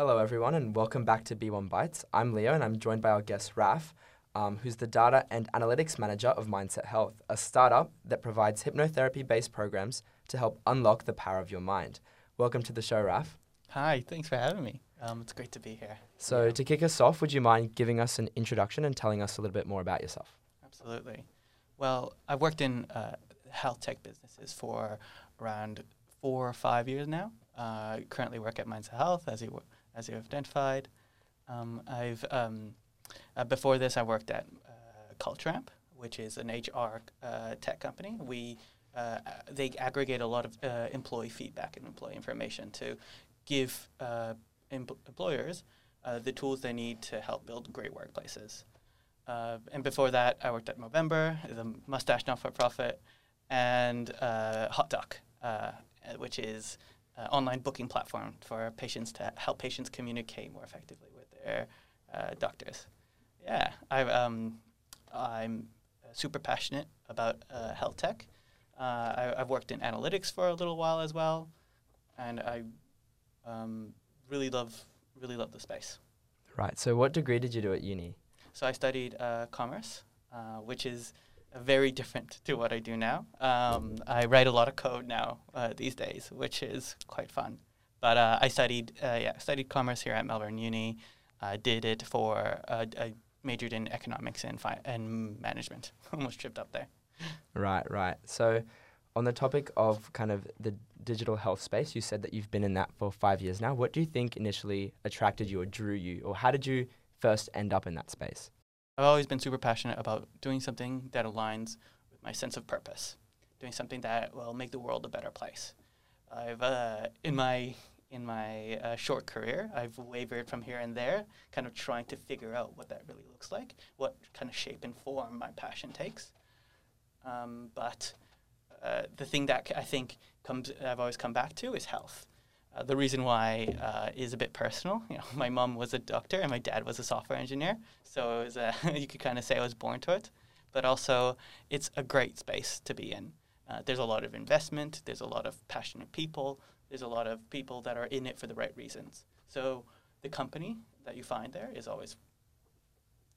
Hello, everyone, and welcome back to B1 Bytes. I'm Leo, and I'm joined by our guest, Raf, um, who's the Data and Analytics Manager of Mindset Health, a startup that provides hypnotherapy based programs to help unlock the power of your mind. Welcome to the show, Raf. Hi, thanks for having me. Um, it's great to be here. So, Yeah. to kick us off, would you mind giving us an introduction and telling us a little bit more about yourself? Absolutely. Well, I've worked in uh, health tech businesses for around four or five years now. Uh, I currently work at Mindset Health, as you w- as you identified. Um, I've um, uh, before this, I worked at uh, CultureAmp, which is an HR uh, tech company. We uh, they aggregate a lot of uh, employee feedback and employee information to give uh, em- employers uh, the tools they need to help build great workplaces. And before that, I worked at Movember, the mustache not-for-profit, and Hot Doc, which is an online booking platform for patients to help patients communicate more effectively with their doctors. Yeah, I, um, I'm super passionate about uh, health tech. Uh, I, I've worked in analytics for a little while as well, and I um, really love really love the space. Right. So, what degree did you do at uni? So I studied uh, commerce, uh, which is very different to what I do now. Um, I write a lot of code now uh, these days, which is quite fun. But uh, I studied, uh, yeah, studied commerce here at Melbourne Uni. I did it for, uh, I majored in economics and, fi- and management. Almost tripped up there. Right, right. So, on the topic of kind of the digital health space, you said that you've been in that for five years now. What do you think initially attracted you or drew you, or how did you first end up in that space? I've always been super passionate about doing something that aligns with my sense of purpose, doing something that will make the world a better place. I've uh, in my in my uh, short career, I've wavered from here and there, kind of trying to figure out what that really looks like, what kind of shape and form my passion takes. Um, but uh, the thing that I think comes, I've always come back to is health. Uh, the reason why uh, is a bit personal. You know, my mom was a doctor and my dad was a software engineer, so it was a, you could kind of say I was born to it. But also, it's a great space to be in. Uh, there's a lot of investment. There's a lot of passionate people. There's a lot of people that are in it for the right reasons. So the company that you find there is always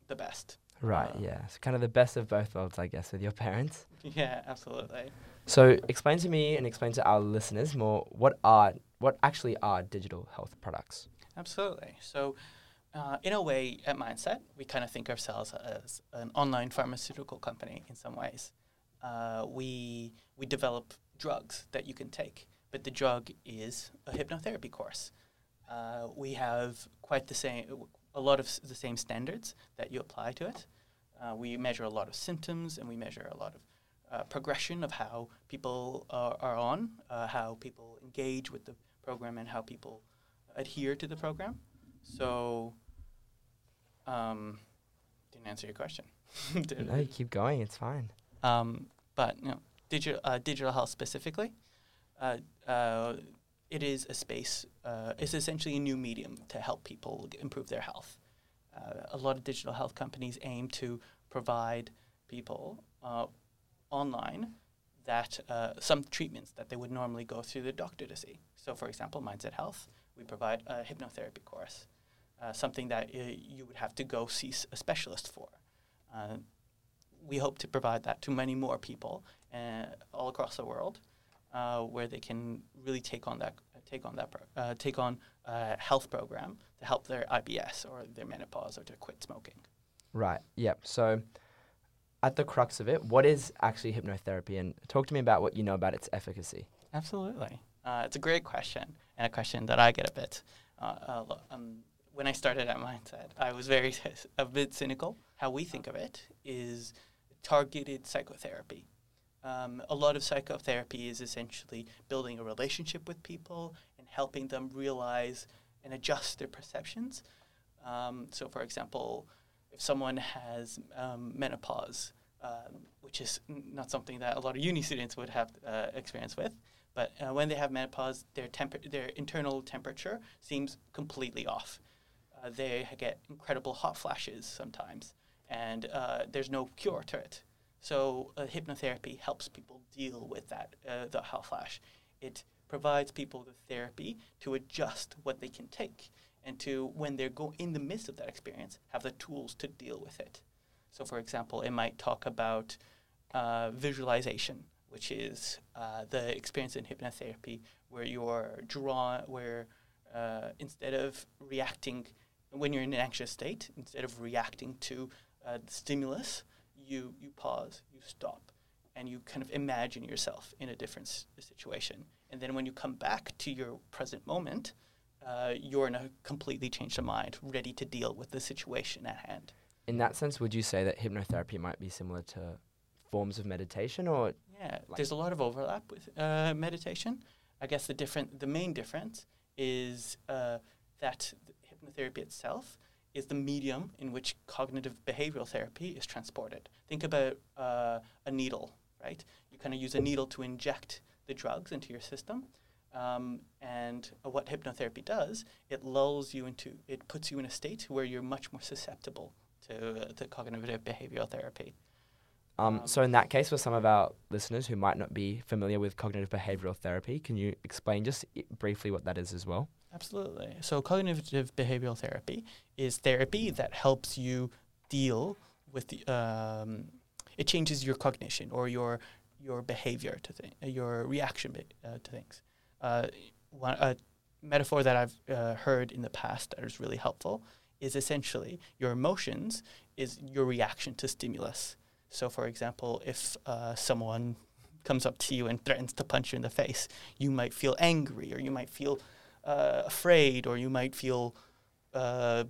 the best. Right, Uh, yeah. So, kind of the best of both worlds, I guess, with your parents. Yeah, absolutely. So, explain to me and explain to our listeners more what are what actually are digital health products. Absolutely. So, uh, in a way, at Mindset, we kind of think ourselves as an online pharmaceutical company in some ways. Uh, we we develop drugs that you can take, but the drug is a hypnotherapy course. Uh, we have quite the same, a lot of s- the same standards that you apply to it. Uh, we measure a lot of symptoms, and we measure a lot of uh, progression of how people are, are on, uh, how people engage with the program, and how people adhere to the program. So, um, didn't answer your question. No, you keep going. It's fine. um, but you know, digital uh, digital health specifically, uh, uh, it is a space. Uh, it's essentially a new medium to help people improve their health. Uh, a lot of digital health companies aim to provide people uh, online that uh, some treatments that they would normally go through the doctor to see. So, for example, Mindset Health, we provide a hypnotherapy course, uh, something that uh, you would have to go see a specialist for. We hope to provide that to many more people all across the world, uh, where they can really take on that take on that pro- uh, take on a health program to help their IBS or their menopause or to quit smoking. Right. Yep. So, at the crux of it, what is actually hypnotherapy? And talk to me about what you know about its efficacy. Absolutely. Uh, it's a great question, and a question that I get a bit. Uh, um, when I started at Mindset, I was very a bit cynical. How we think of it is targeted psychotherapy. Um, a lot of psychotherapy is essentially building a relationship with people and helping them realize and adjust their perceptions. Um, so, for example, if someone has um, menopause, um, which is n- not something that a lot of uni students would have uh, experience with. But uh, when they have menopause, their temper- their internal temperature seems completely off. Uh, they get incredible hot flashes sometimes, and uh, there's no cure to it. So uh, hypnotherapy helps people deal with that uh, the hot flash. It provides people the therapy to adjust what they can take and to when they're go in the midst of that experience have the tools to deal with it. So, for example, it might talk about uh, visualization, which is uh, the experience in hypnotherapy where you're drawn, where uh, instead of reacting when you're in an anxious state, instead of reacting to uh, the stimulus, you you pause, you stop, and you kind of imagine yourself in a different s- situation. And then when you come back to your present moment, uh, you're in a completely changed mind, ready to deal with the situation at hand. In that sense, would you say that hypnotherapy might be similar to forms of meditation, or Yeah, Like- there's a lot of overlap with uh, meditation. I guess the different, the main difference is uh, that the hypnotherapy itself is the medium in which cognitive behavioral therapy is transported. Think about uh, a needle, right? You kind of use a needle to inject the drugs into your system. Um, and uh, what hypnotherapy does, it lulls you into, it puts you in a state where you're much more susceptible to, uh, to cognitive behavioral therapy. Um, Um, so in that case, for some of our listeners who might not be familiar with cognitive behavioral therapy, can you explain just briefly what that is as well? Absolutely. So, cognitive behavioral therapy is therapy that helps you deal with the. Um, it changes your cognition or your your behavior to things, your reaction uh, to things. Uh, one a metaphor that I've uh, heard in the past that is really helpful is essentially your emotions is your reaction to stimulus. So, for example, if uh, someone comes up to you and threatens to punch you in the face, you might feel angry or you might feel uh, afraid or you might feel uh,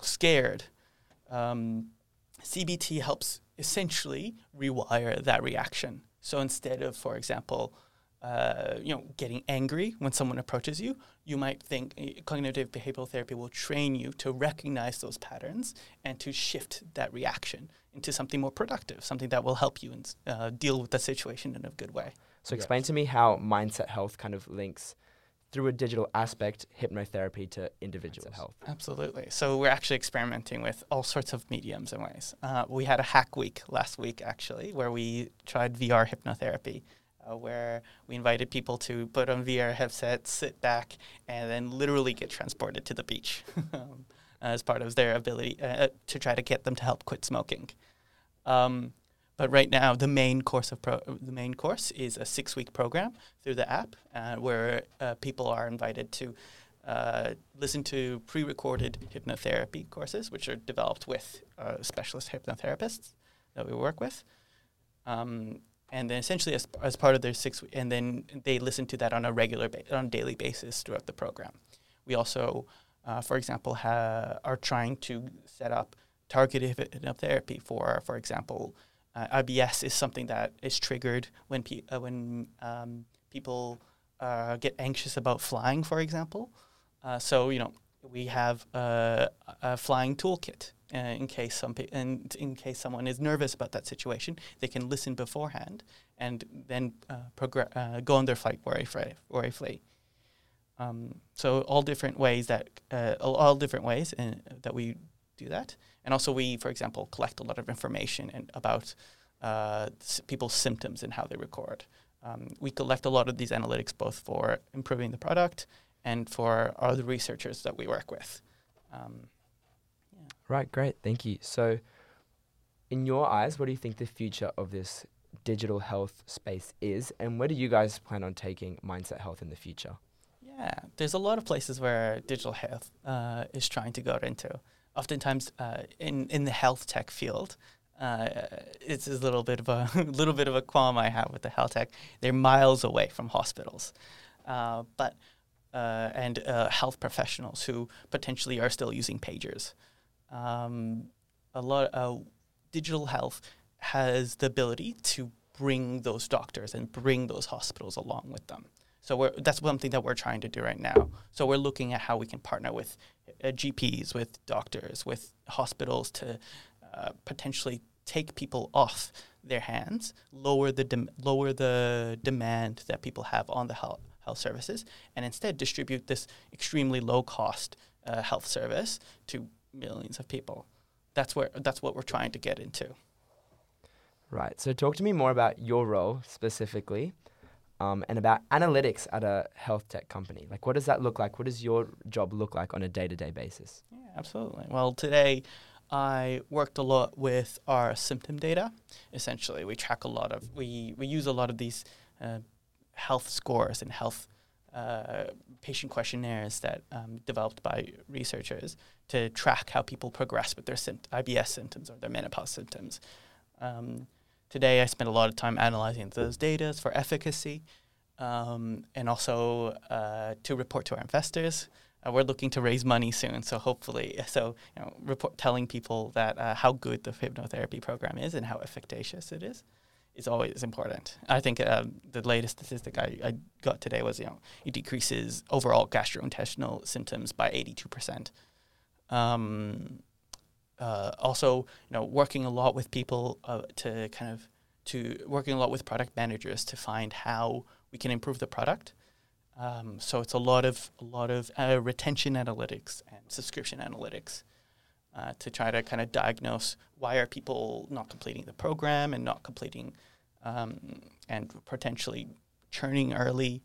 scared. Um, CBT helps essentially rewire that reaction. So instead of, for example, uh, you know, getting angry when someone approaches you, you might think eh, cognitive behavioral therapy will train you to recognize those patterns and to shift that reaction into something more productive, something that will help you uh, deal with the situation in a good way. So explain to me how mindset health kind of links through a digital aspect hypnotherapy to individuals. health. Absolutely. So we're actually experimenting with all sorts of mediums and ways. Uh, we had a hack week last week, actually, where we tried VR hypnotherapy, uh, where we invited people to put on VR headsets, sit back, and then literally get transported to the beach um, as part of their ability uh, to try to get them to help quit smoking. Um, but right now, the main course of pro- the main course is a six-week program through the app, uh, where uh, people are invited to uh, listen to pre-recorded hypnotherapy courses, which are developed with uh, specialist hypnotherapists that we work with. Um, and then essentially, as, as part of their six, and then they listen to that on a regular, ba- on a daily basis throughout the program. We also, uh, for example, ha- are trying to set up targeted hypnotherapy for, for example, uh, IBS is something that is triggered when pe- uh, when um, people uh, get anxious about flying, for example. Uh, so you know we have uh, a flying toolkit uh, in case some pe- and in case someone is nervous about that situation, they can listen beforehand and then progr- go on their flight worry free, worry free. Um, so all different ways that all, different ways uh, that we do that, and also we, for example, collect a lot of information and about uh, s- people's symptoms and how they record. Um, we collect a lot of these analytics both for improving the product and for other researchers that we work with. Um, Right, great. Thank you. So, in your eyes, what do you think the future of this digital health space is, and where do you guys plan on taking mindset health in the future? Yeah, there's a lot of places where digital health uh, is trying to go into. Oftentimes, uh, in in the health tech field, uh, it's a little bit of a little bit of a qualm I have with the health tech. They're miles away from hospitals, uh, but uh, and uh, health professionals who potentially are still using pagers. Um, a lot uh, digital health has the ability to bring those doctors and bring those hospitals along with them. So we're, that's one thing that we're trying to do right now. So we're looking at how we can partner with uh, GPs, with doctors, with hospitals to uh, potentially take people off their hands, lower the lower the demand that people have on the health health services, and instead distribute this extremely low cost uh, health service to millions of people. That's where that's what we're trying to get into. Right. So talk to me more about your role specifically. Um, and about analytics at a health tech company. Like, what does that look like? What does your job look like on a day to day basis? Yeah, absolutely. Well, today I worked a lot with our symptom data. Essentially, we track a lot of we we use a lot of these uh, health scores and health uh, patient questionnaires that um, developed by researchers to track how people progress with their IBS symptoms or their menopause symptoms. Um, today, I spent a lot of time analyzing those data for efficacy um, and also uh, to report to our investors. Uh, we're looking to raise money soon, so hopefully, so you know, report telling people that uh, how good the hypnotherapy program is and how efficacious it is is always important. I think um, the latest statistic I, I got today was you know it decreases overall gastrointestinal symptoms by eighty two percent. Uh, also, you know, working a lot with people uh, to kind of to working a lot with product managers to find how we can improve the product. Um, so it's a lot of a lot of uh, retention analytics and subscription analytics uh, to try to kind of diagnose why are people not completing the program and not completing um, and potentially churning early.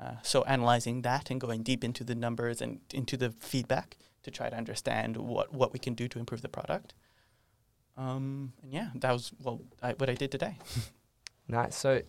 Uh, so analyzing that and going deep into the numbers and into the feedback to try to understand what, what we can do to improve the product. Um, and yeah, that was well I, what I did today. nice. So,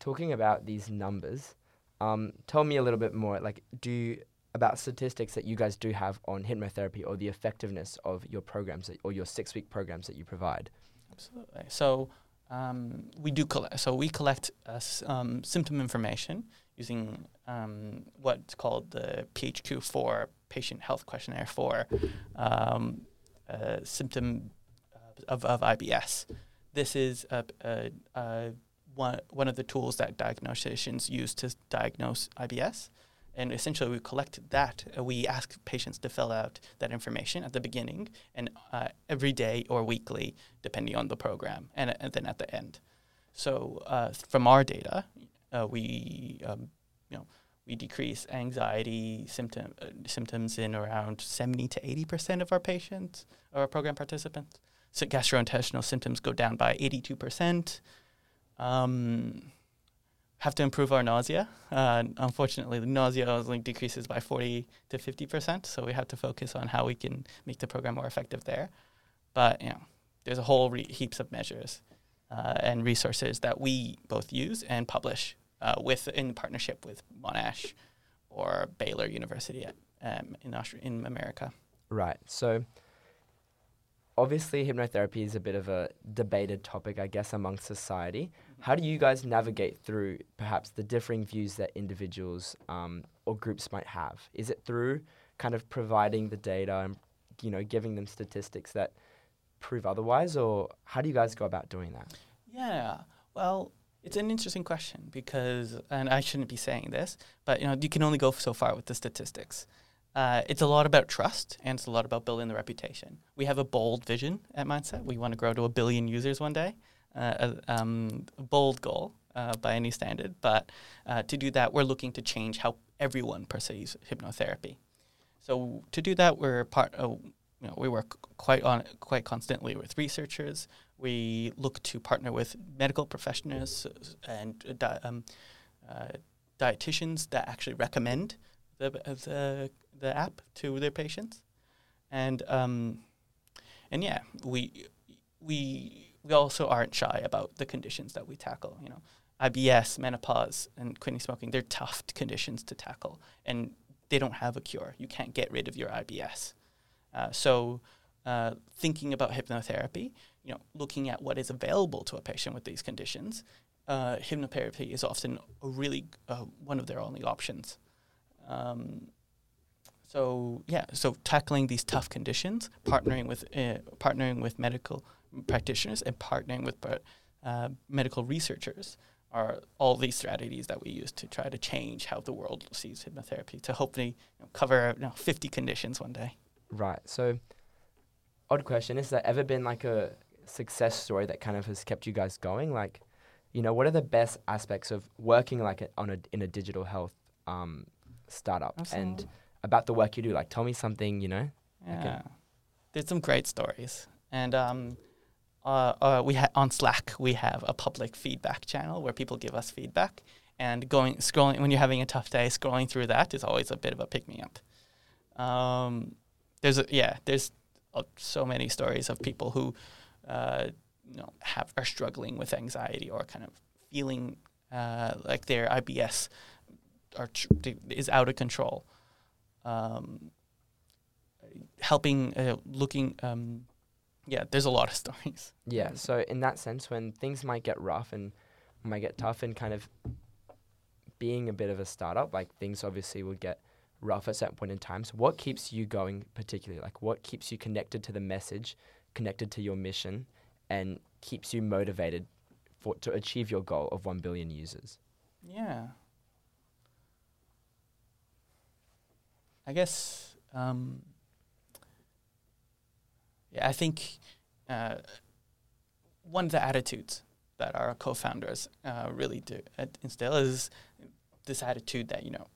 talking about these numbers, um, tell me a little bit more. Like, do you, about statistics that you guys do have on hypnotherapy or the effectiveness of your programs that, or your six week programs that you provide? Absolutely. So um, we do collect. So we collect uh, s- um, symptom information using um, what's called the PHQ-4 Patient Health Questionnaire for um, symptom of, of IBS. This is a, a, a one, one of the tools that diagnosticians use to diagnose IBS. And essentially, we collect that. Uh, we ask patients to fill out that information at the beginning and uh, every day or weekly, depending on the program, and, and then at the end. So, uh, from our data, uh, we um, you know we decrease anxiety symptom uh, symptoms in around seventy to eighty percent of our patients or our program participants. So gastrointestinal symptoms go down by eighty two percent. Um, have to improve our nausea. Uh, unfortunately, the nausea only decreases by 40 to 50 percent, so we have to focus on how we can make the program more effective there. But you know, there's a whole re- heaps of measures uh, and resources that we both use and publish uh, with in partnership with Monash or Baylor University at, um, in in America. Right. So obviously hypnotherapy is a bit of a debated topic, I guess, among society. How do you guys navigate through perhaps the differing views that individuals um, or groups might have? Is it through kind of providing the data and you know giving them statistics that prove otherwise, or how do you guys go about doing that? Yeah. Well, it's an interesting question because, and I shouldn't be saying this, but you know, you can only go so far with the statistics. Uh, it's a lot about trust and it's a lot about building the reputation. We have a bold vision at Mindset. We want to grow to a billion users one day, uh, a, um, a bold goal uh, by any standard. But uh, to do that, we're looking to change how everyone perceives hypnotherapy. So to do that, we're part. You know, we work quite on quite constantly with researchers. We look to partner with medical professionals and uh, di- um, uh, dietitians that actually recommend the, the the app to their patients, and um, and yeah, we we we also aren't shy about the conditions that we tackle. You know, IBS, menopause, and quitting smoking. They're tough conditions to tackle, and they don't have a cure. You can't get rid of your IBS. Uh, so, uh, thinking about hypnotherapy, you know, looking at what is available to a patient with these conditions, uh, hypnotherapy is often a really uh, one of their only options. Um, so yeah, so tackling these tough conditions, partnering with uh, partnering with medical practitioners, and partnering with medical researchers are all these strategies that we use to try to change how the world sees hypnotherapy to hopefully you know, cover you know, 50 conditions one day. Right. So, odd question: Has there ever been like a success story that kind of has kept you guys going? Like, you know, what are the best aspects of working like a, on a in a digital health um, startup and about the work you do? Like, tell me something. You know. Yeah. There's some great stories. And um, uh, uh, we ha- on Slack, we have a public feedback channel where people give us feedback. And going scrolling when you're having a tough day, scrolling through that is always a bit of a pick me up. Um, there's a, yeah, there's uh, so many stories of people who uh, you know have are struggling with anxiety or kind of feeling uh, like their IBS are tr- is out of control. Um, helping, uh, looking, um, yeah, there's a lot of stories. Yeah. So in that sense, when things might get rough and might get tough, and kind of being a bit of a startup, like things obviously will get rough at certain point in time. So what keeps you going particularly? Like what keeps you connected to the message, connected to your mission, and keeps you motivated for to achieve your goal of one billion users? Yeah. I guess, um, yeah, I think uh, one of the attitudes that our co-founders uh, really do uh, instill is this attitude that you know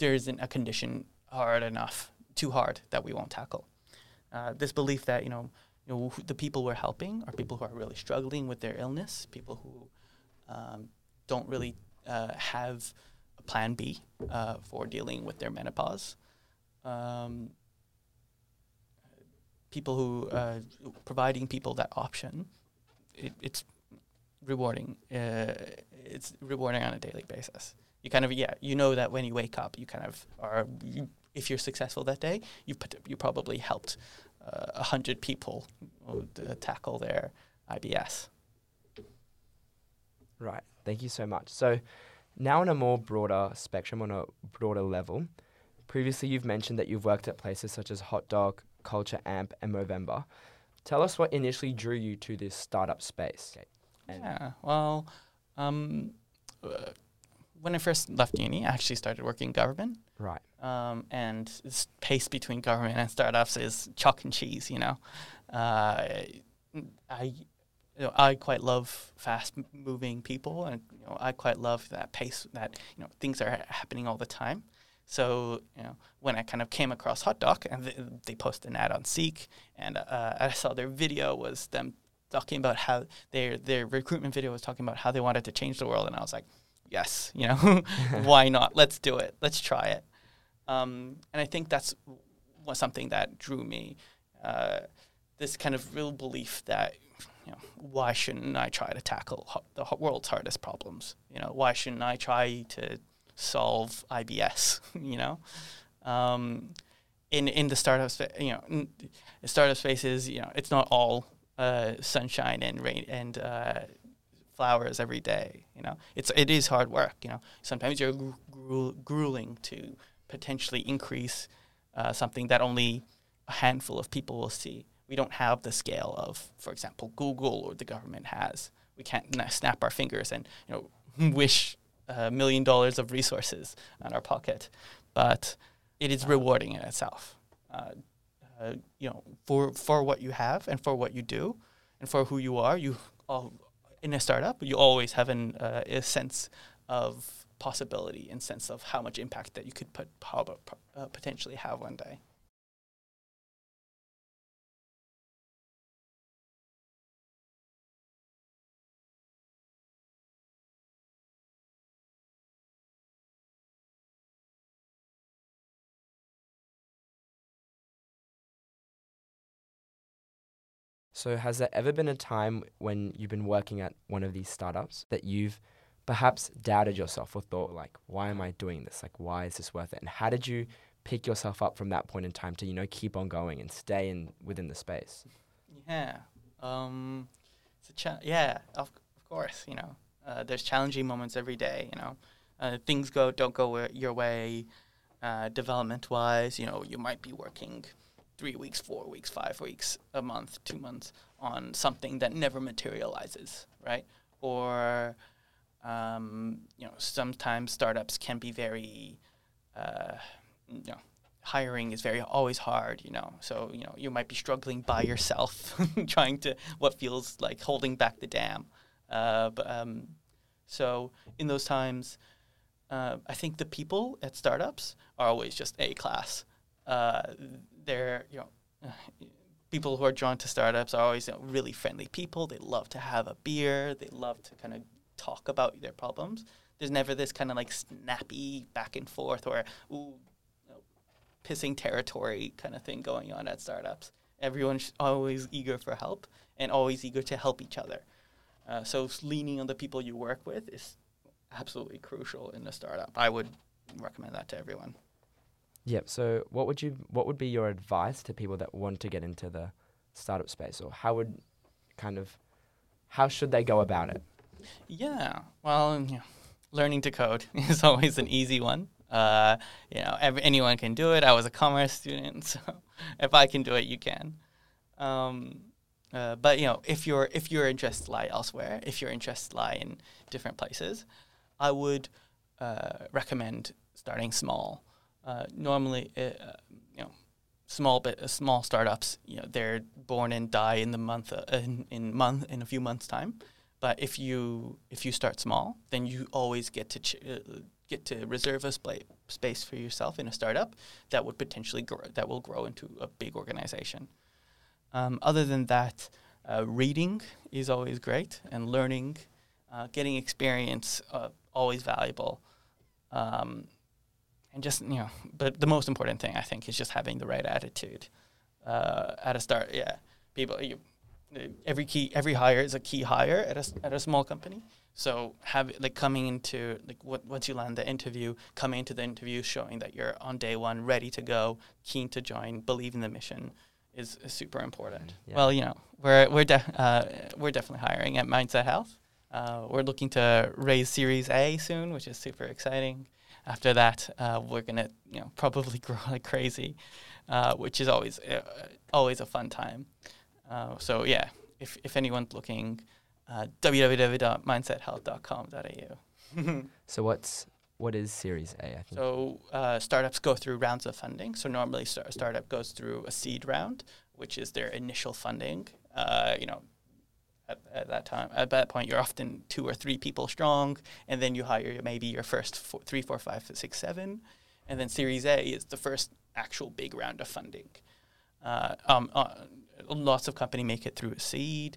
there isn't a condition hard enough, too hard that we won't tackle. Uh, this belief that you know, you know, the people we're helping are people who are really struggling with their illness, people who um, don't really uh, have a plan B uh, for dealing with their menopause. Um, people who uh, providing people that option, it, it's rewarding. Uh, it's rewarding on a daily basis. You kind of yeah, you know that when you wake up, you kind of are. You, if you're successful that day, you put, you probably helped uh, a hundred people uh, tackle their IBS. Right. Thank you so much. So, now on a more broader spectrum, on a broader level, previously you've mentioned that you've worked at places such as Hot Doc, Culture Amp, and Movember. Tell us what initially drew you to this startup space. And- Yeah. Well, um, uh, when I first left uni, I actually started working in government. Right. Um, and this pace between government and startups is chalk and cheese. You know, uh, I, you know, I quite love fast-moving people, and you know, I quite love that pace. That you know, things are happening all the time. So you know, when I kind of came across Hot Doc, and th- they posted an ad on Seek, and uh, I saw their video was them talking about how their their recruitment video was talking about how they wanted to change the world, and I was like, yes, you know, why not? Let's do it. Let's try it. Um, and I think that's was something that drew me. Uh, this kind of real belief that, you know, why shouldn't I try to tackle ho- the ho- world's hardest problems? You know, why shouldn't I try to solve IBS? you know, um, in in the startup, spa- you know, startup spaces, you know, it's not all uh, sunshine and rain and uh, flowers every day. You know, it's it is hard work. You know, sometimes you're gru- gru- grueling to potentially increase uh, something that only a handful of people will see. We don't have the scale of, for example, Google or the government has. We can't snap our fingers and you know wish a million dollars of resources on our pocket, but it is rewarding in itself. Uh, uh, you know, for for what you have and for what you do, and for who you are, you all in a startup, you always have an uh, a sense of possibility and sense of how much impact that you could put prob- uh, potentially have one day. So, has there ever been a time when you've been working at one of these startups that you've perhaps doubted yourself or thought, like, why am I doing this? Like, why is this worth it? And how did you pick yourself up from that point in time to, you know, keep on going and stay in within the space? Yeah. Um, it's a cha- yeah, of, of course, you know. Uh, there's challenging moments every day, you know. Uh, things go don't go your way uh, development wise, you know, you might be working 3 weeks, 4 weeks, 5 weeks, a month, 2 months on something that never materializes, right? Or um, you know, sometimes startups can be very uh, you know, hiring is very always hard, you know. So you know you might be struggling by yourself, trying to what feels like holding back the dam. Uh, but um, so in those times, uh, I think the people at startups are always just a class. Uh, they're you know people who are drawn to startups are always you know, really friendly people. They love to have a beer. They love to kind of talk about their problems. There's never this kind of like snappy back and forth or ooh, you know, pissing territory kind of thing going on at startups. Everyone's always eager for help and always eager to help each other. Uh, so leaning on the people you work with is absolutely crucial in a startup. I would recommend that to everyone. Yep. So, what would you what would be your advice to people that want to get into the startup space, or how would kind of how should they go about it? Yeah. Well, learning to code is always an easy one. Uh, you know, every, anyone can do it. I was a commerce student, so if I can do it, you can. Um, uh, but you know, if your if your interests lie elsewhere, if your interests lie in different places, I would uh, recommend starting small. Uh, normally, uh, you know, small bit uh, small startups, you know, they're born and die in the month uh, in, in month in a few months time. But if you if you start small, then you always get to ch- get to reserve a sp- space for yourself in a startup that would potentially grow, that will grow into a big organization. Um, other than that, uh, reading is always great, and learning, uh, getting experience, uh, always valuable. Um, and just you know, but the most important thing I think is just having the right attitude uh, at a start. Yeah, people, you, every key, every hire is a key hire at a at a small company. So have like coming into like what, once you land the interview, coming into the interview showing that you're on day one, ready to go, keen to join, believe in the mission, is, is super important. Yeah. Well, you know, we're we're de- uh, we're definitely hiring at Mindset Health. Uh, we're looking to raise Series A soon, which is super exciting. After that, uh, we're gonna you know probably grow like crazy, uh, which is always uh, always a fun time. Uh, so yeah, if if anyone's looking, www.mindsethealth.com.au. so what's what is Series A? I think. So uh, startups go through rounds of funding. So normally, a startup goes through a seed round, which is their initial funding. Uh, you know, at, at, that time, at that point, you're often two or three people strong, and then you hire maybe your first four, three, four, five, six, seven, and then Series A is the first actual big round of funding. Uh, um, uh, lots of companies make it through a seed.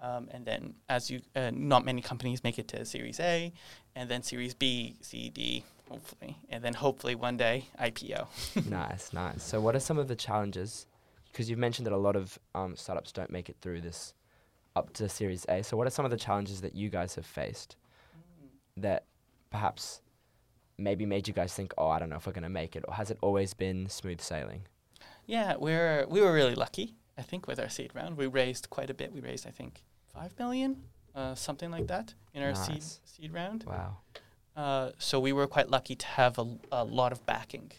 Um, and then, as you, uh, not many companies make it to Series A, and then Series B, C, D, hopefully, and then hopefully one day IPO. nice, nice. So, what are some of the challenges? Because you've mentioned that a lot of um, startups don't make it through this up to Series A. So, what are some of the challenges that you guys have faced that perhaps maybe made you guys think, oh, I don't know if we're going to make it, or has it always been smooth sailing? Yeah, we're we were really lucky. I think with our seed round, we raised quite a bit. We raised, I think, five million, uh, something like that, in our nice. seed seed round. Wow. Uh, so we were quite lucky to have a, a lot of backing.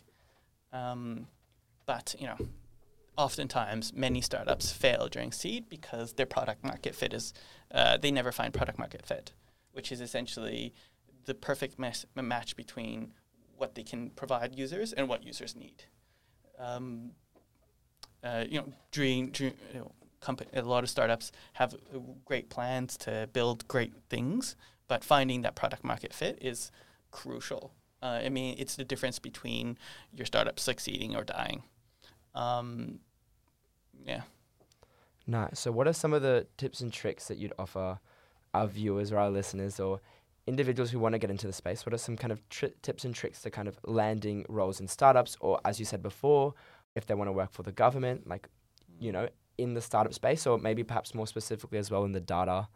Um, but you know, oftentimes many startups fail during seed because their product market fit is uh, they never find product market fit, which is essentially the perfect mes- match between what they can provide users and what users need. Um, uh, you know, dream, dream you know, a lot of startups have uh, great plans to build great things, but finding that product market fit is crucial. Uh, I mean, it's the difference between your startup succeeding or dying. Um, yeah. Nice. So, what are some of the tips and tricks that you'd offer our viewers or our listeners or individuals who want to get into the space? What are some kind of tri- tips and tricks to kind of landing roles in startups, or as you said before, if they want to work for the government, like, you know, in the startup space, or maybe perhaps more specifically as well in the data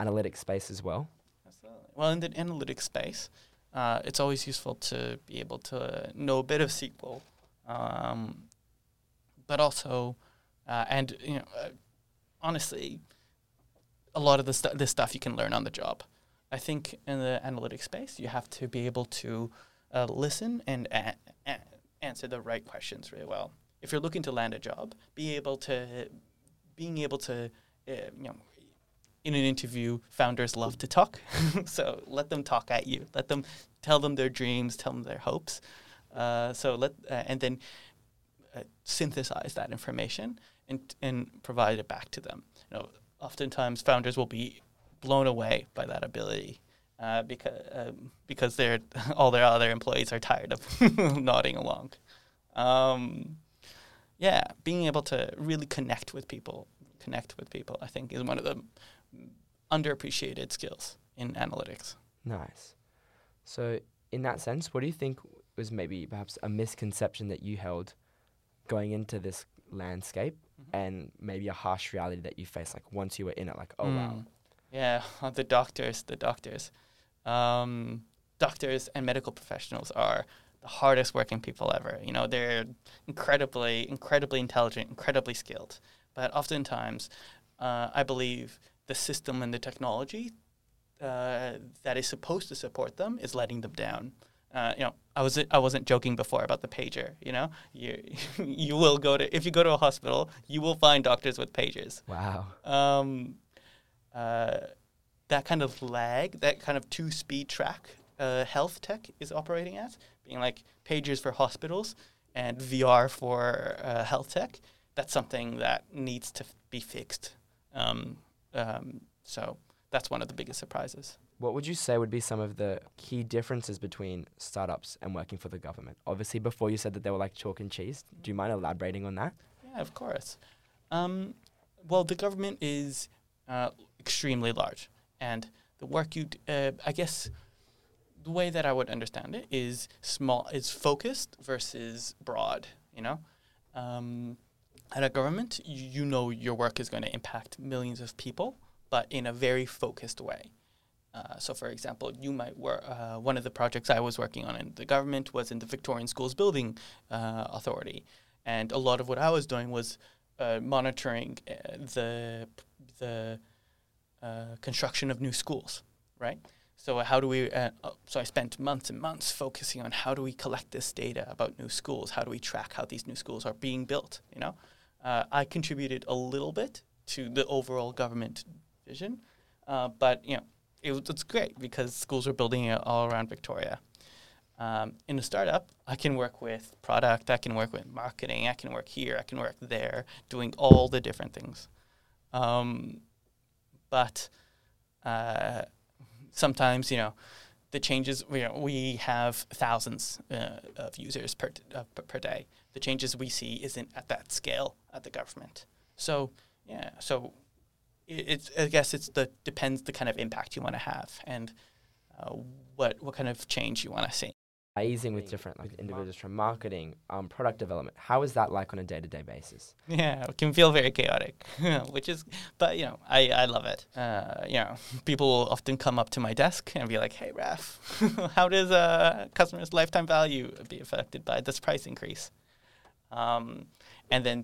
analytics space as well? Absolutely. Well, in the analytics space, uh, it's always useful to be able to know a bit of SQL, um, but also, uh, and you know, uh, honestly, a lot of the stu- this stuff you can learn on the job. I think in the analytics space, you have to be able to uh, listen and a- a- answer the right questions really well. If you're looking to land a job, be able to, being able to, uh, you know, in an interview, founders love to talk, so let them talk at you. Let them tell them their dreams, tell them their hopes. Uh, so let uh, and then uh, synthesize that information and and provide it back to them. You know, oftentimes founders will be blown away by that ability uh, because um, because they're all their other employees are tired of nodding along. Um, yeah, being able to really connect with people, connect with people, I think is one of the underappreciated skills in analytics. Nice. So, in that sense, what do you think was maybe perhaps a misconception that you held going into this landscape. And maybe a harsh reality that you face like once you were in it like oh wow Mm. Yeah, the doctors, the doctors. Um, doctors and medical professionals are the hardest working people ever. You know, they're incredibly, incredibly intelligent, incredibly skilled. But oftentimes, uh, I believe the system and the technology uh, that is supposed to support them is letting them down. Uh, you know, I was I wasn't joking before about the pager. You know, you you will go to if you go to a hospital, you will find doctors with pagers wow um, uh, that kind of lag, that kind of two speed track uh, health tech is operating at, being like pagers for hospitals and VR for uh, health tech. That's something that needs to f- be fixed. Um, um, so that's one of the biggest surprises. What would you say would be some of the key differences between startups and working for the government obviously before you said that they were like chalk and cheese do you mind elaborating on that Yeah, of course. Um, well, the government is uh, extremely large, and the work you, uh, I guess, the way that I would understand it is small, is focused versus broad. You know, um, at a government, you, you know your work is going to impact millions of people, but in a very focused way. Uh, so, for example, you might work. Uh, one of the projects I was working on in the government was in the Victorian Schools Building uh, Authority, and a lot of what I was doing was uh, monitoring uh, the the construction of new schools, right? So how do we? Uh, so I spent months and months focusing on how do we collect this data about new schools? How do we track how these new schools are being built? You know, I contributed a little bit to the overall government vision, but you know, it it's great because schools are building it all around Victoria. Um, in a startup, I can work with product, I can work with marketing, I can work here, I can work there, doing all the different things. Um, but uh, sometimes, you know, the changes, you know, we have thousands uh, of users per, uh, per, day. The changes we see isn't at that scale at the government. So, yeah, so it's, I guess it's the, depends the kind of impact you want to have and uh, what, what kind of change you want to see. liaising with different like individuals from marketing um, product development how is that like on a day-to-day basis Yeah, it can feel very chaotic, which is, but you know, I, I love it. Uh, you know, people will often come up to my desk and be like, "Hey, Raf, how does a customer's lifetime value be affected by this price increase?" Um, and then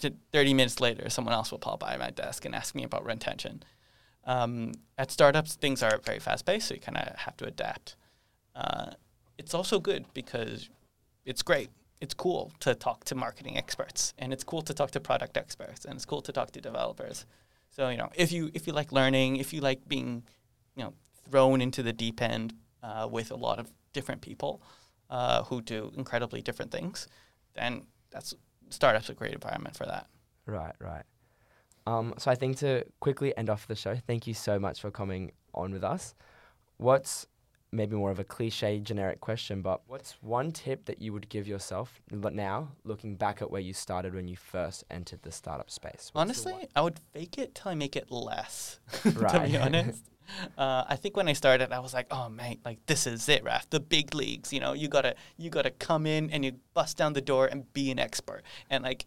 t- 30 minutes later, someone else will pop by my desk and ask me about retention. Um, at startups, things are very fast paced, so you kind of have to adapt. Uh, it's also good because it's great. It's cool to talk to marketing experts, and it's cool to talk to product experts, and it's cool to talk to developers. So you know, if you if you like learning, if you like being, you know, thrown into the deep end uh, with a lot of different people uh, who do incredibly different things, then that's startups a great environment for that. right right um, so i think to quickly end off the show thank you so much for coming on with us what's maybe more of a cliche generic question but what's one tip that you would give yourself now looking back at where you started when you first entered the startup space What's Honestly, one- I would fake it till I make it less. right. to be honest, uh, I think when I started, I was like, "Oh man, like this is it, Raf. The big leagues. You know, you gotta you gotta come in and you bust down the door and be an expert and like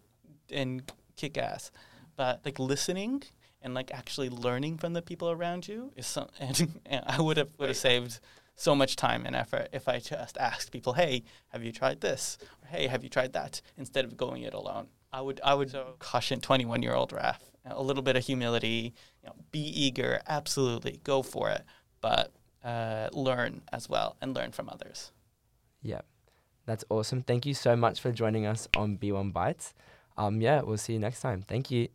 and kick ass." But like listening and like actually learning from the people around you is some. And, and I would have would have saved so much time and effort if I just asked people, "Hey, have you tried this?" Or, "Hey, have you tried that?" Instead of going it alone. I would I would caution 21 year old Raf a little bit of humility. You know, be eager, absolutely, go for it, but uh, learn as well and learn from others. yeah that's awesome. Thank you so much for joining us on b1 bytes. Um, yeah we'll see you next time. Thank you